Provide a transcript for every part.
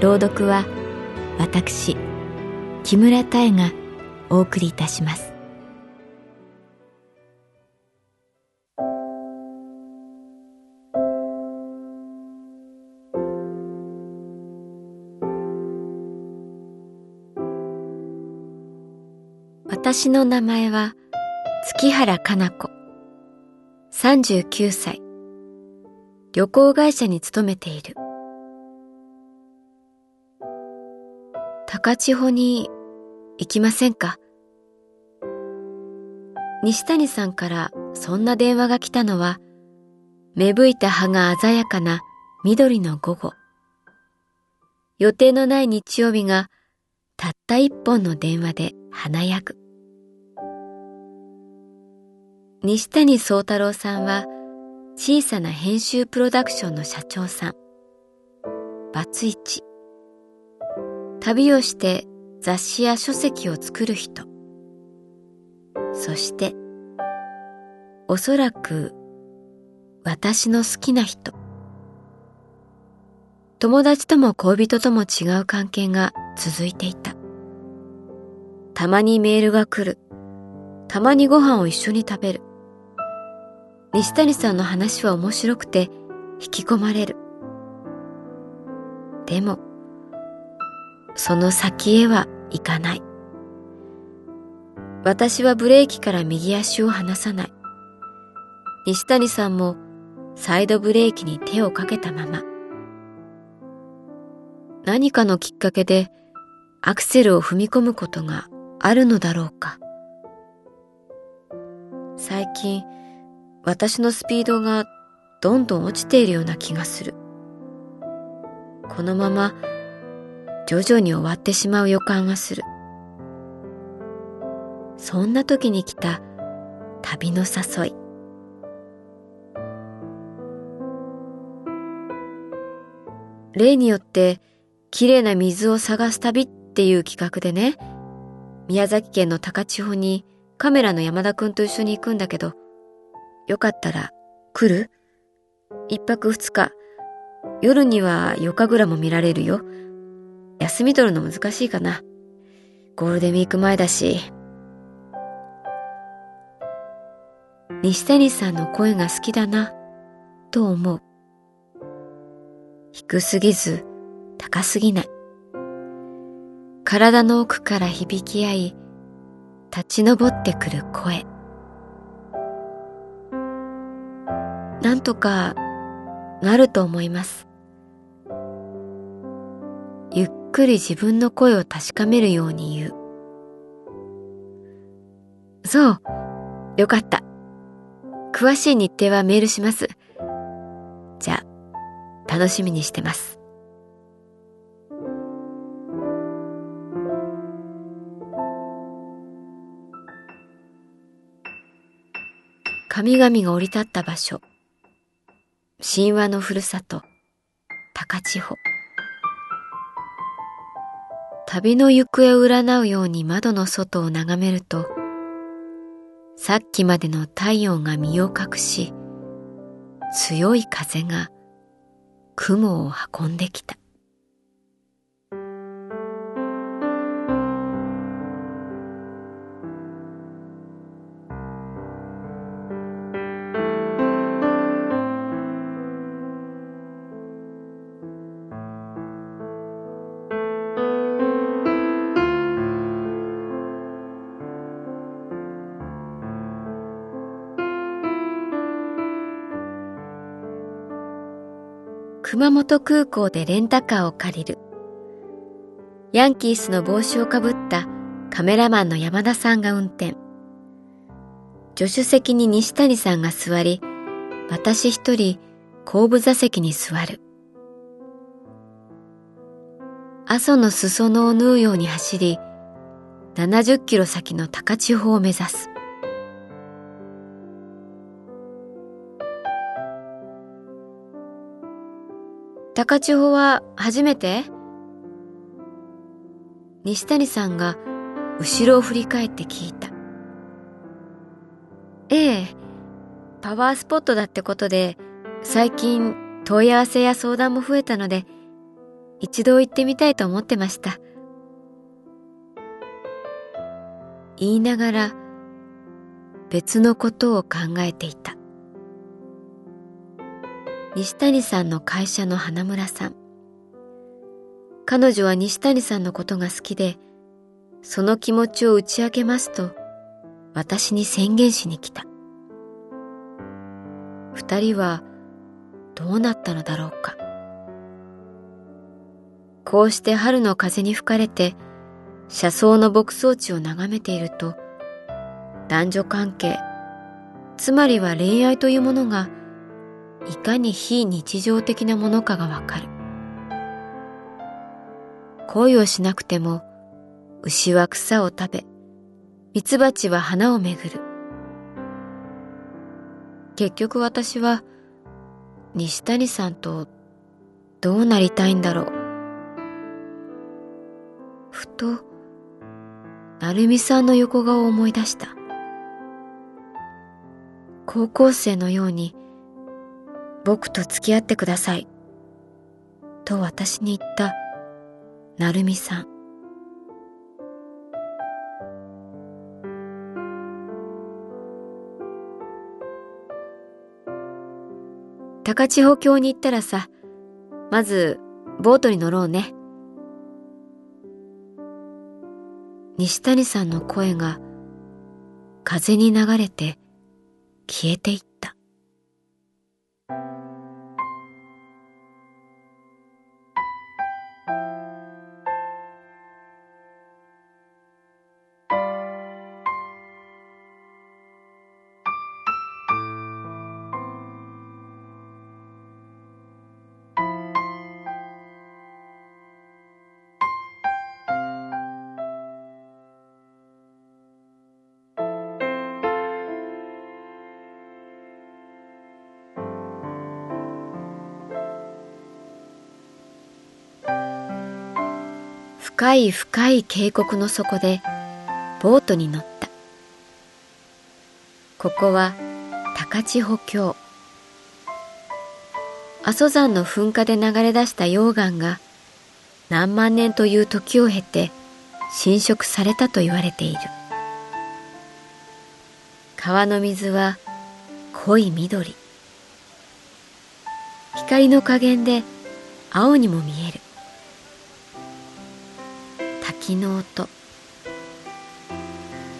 朗読は私木村多江がお送りいたします私の名前は月原かな子。39歳。旅行会社に勤めている。高千穂に行きませんか？西谷さんからそんな電話が来たのは、芽吹いた葉が鮮やかな緑の午後。予定のない日曜日がたった一本の電話で華やぐ。西谷宗太郎さんは小さな編集プロダクションの社長さん。バツイチ。旅をして雑誌や書籍を作る人。そして、おそらく私の好きな人。友達とも恋人とも違う関係が続いていた。たまにメールが来る。たまにご飯を一緒に食べる。西谷さんの話は面白くて引き込まれる。でも、その先へは行かない。私はブレーキから右足を離さない。西谷さんもサイドブレーキに手をかけたまま。何かのきっかけでアクセルを踏み込むことがあるのだろうか。最近、私のスピードがどんどん落ちているような気がする。このまま徐々に終わってしまう予感がする。そんな時に来た旅の誘い。例によって綺麗な水を探す旅っていう企画でね、宮崎県の高千穂にカメラの山田くんと一緒に行くんだけど、よかったら来る？一泊二日。夜には4日ぐらいも見られるよ。休み取るの難しいかな。ゴールデンウィーク前だし。西谷さんの声が好きだな、と思う。低すぎず、高すぎない。体の奥から響き合い、立ち上ってくる声。なんとかなると思います。っくり自分の声を確かめるように言う。そう、よかった。詳しい日程はメールします。じゃあ、楽しみにしてます。神々が降り立った場所。神話のふるさと、高千穂。旅の行方を占うように窓の外を眺めると、さっきまでの太陽が身を隠し、強い風が雲を運んできた。熊本空港でレンタカーを借りる。ヤンキースの帽子をかぶったカメラマンの山田さんが運転。助手席に西谷さんが座り、私一人後部座席に座る。阿蘇の裾野を縫うように走り、70キロ先の高千穂を目指す。高千穂は初めて？西谷さんが後ろを振り返って聞いた。ええ、パワースポットだってことで、最近問い合わせや相談も増えたので、一度行ってみたいと思ってました。言いながら別のことを考えていた。西谷さんの会社の花村さん。彼女は西谷さんのことが好きで、その気持ちを打ち明けますと、私に宣言しに来た。二人はどうなったのだろうか。こうして春の風に吹かれて、車窓の牧草地を眺めていると、男女関係、つまりは恋愛というものが、いかに非日常的なものかがわかる。恋をしなくても、牛は草を食べ、ミツバチは花をめぐる。結局私は、西谷さんとどうなりたいんだろう。ふと、成美さんの横顔を思い出した。高校生のように、僕と付き合ってください。と私に言った成美さん。高千穂峡に行ったらさ、まずボートに乗ろうね。西谷さんの声が風に流れて消えていった。深い深い渓谷の底でボートに乗った。ここは高千穂峡。阿蘇山の噴火で流れ出した溶岩が何万年という時を経て侵食されたと言われている。川の水は濃い緑。光の加減で青にも見える。の音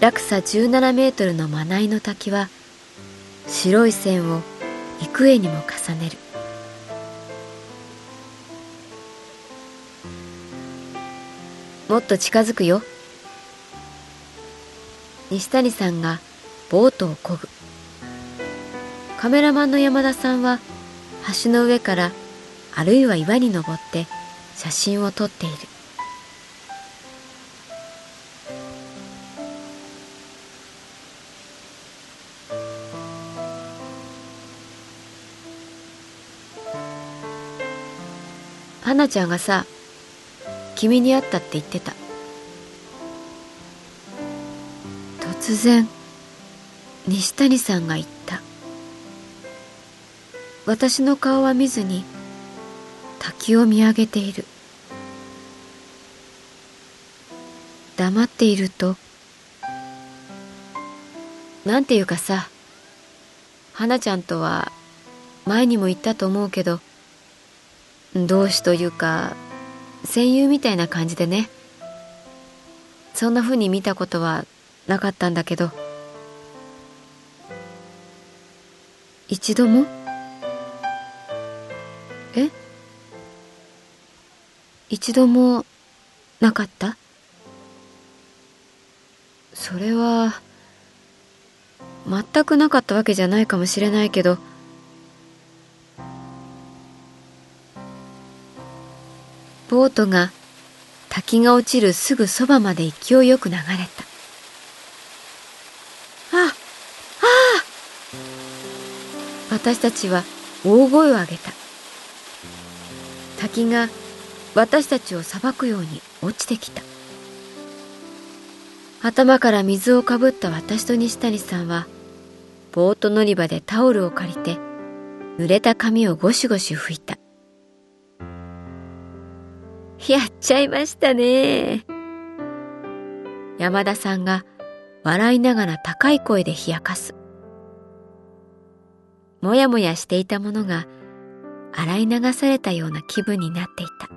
落差17メートルの真名井の滝は白い線を幾重にも重ねる。もっと近づくよ。西谷さんがボートを漕ぐ。カメラマンの山田さんは橋の上からあるいは岩に登って写真を撮っている。花ちゃんがさ君に会ったって言ってた。突然西谷さんが言った。私の顔は見ずに滝を見上げている。黙っているとなんていうかさ花ちゃんとは前にも言ったと思うけど同志というか戦友みたいな感じでね。そんな風に見たことはなかったんだけど。一度も？え？一度もなかった？それは全くなかったわけじゃないかもしれないけど。ボートが滝が落ちるすぐそばまで勢いよく流れた。ああ私たちは大声を上げた。滝が私たちを裁くように落ちてきた。頭から水をかぶった私と西谷さんはボート乗り場でタオルを借りて濡れた髪をゴシゴシ拭いた。やっちゃいましたね。山田さんが笑いながら高い声で冷やかす。もやもやしていたものが洗い流されたような気分になっていた。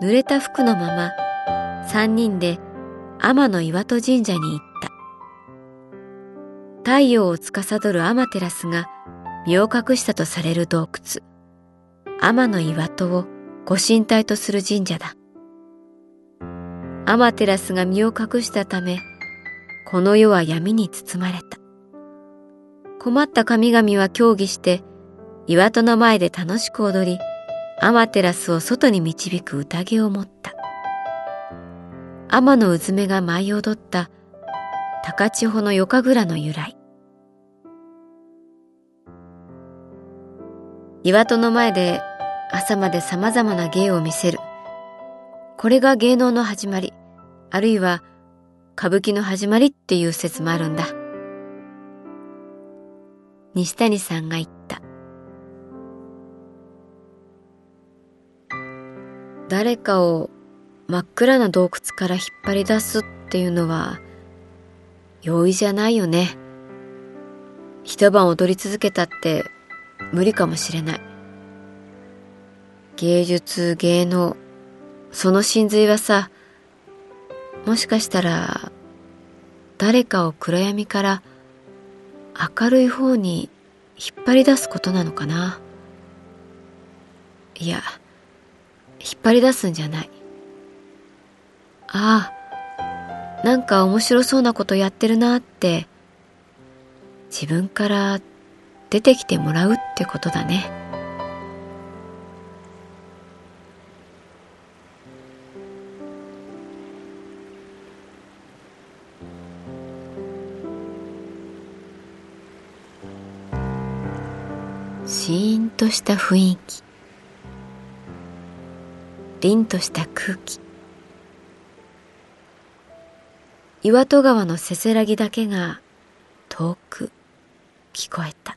濡れた服のまま三人で天の岩戸神社に行った。太陽を司る天照が身を隠したとされる洞窟、天の岩戸をご神体とする神社だ。天照が身を隠したため、この世は闇に包まれた。困った神々は協議して、岩戸の前で楽しく踊り、天照を外に導く宴を持った。天のうずめが舞い踊った高千穂の夜神楽の由来。岩戸の前で朝まで様々な芸を見せる。これが芸能の始まり、あるいは歌舞伎の始まりっていう説もあるんだ。西谷さんが言った。誰かを真っ暗な洞窟から引っ張り出すっていうのは容易じゃないよね。一晩踊り続けたって無理かもしれない。芸術、芸能、その真髄はさ、もしかしたら誰かを暗闇から明るい方に引っ張り出すことなのかな。いや、引っ張り出すんじゃない。ああ、なんか面白そうなことやってるなって自分から出てきてもらうってことだね。シーンとした雰囲気凛とした空気岩戸川のせせらぎだけが遠く聞こえた。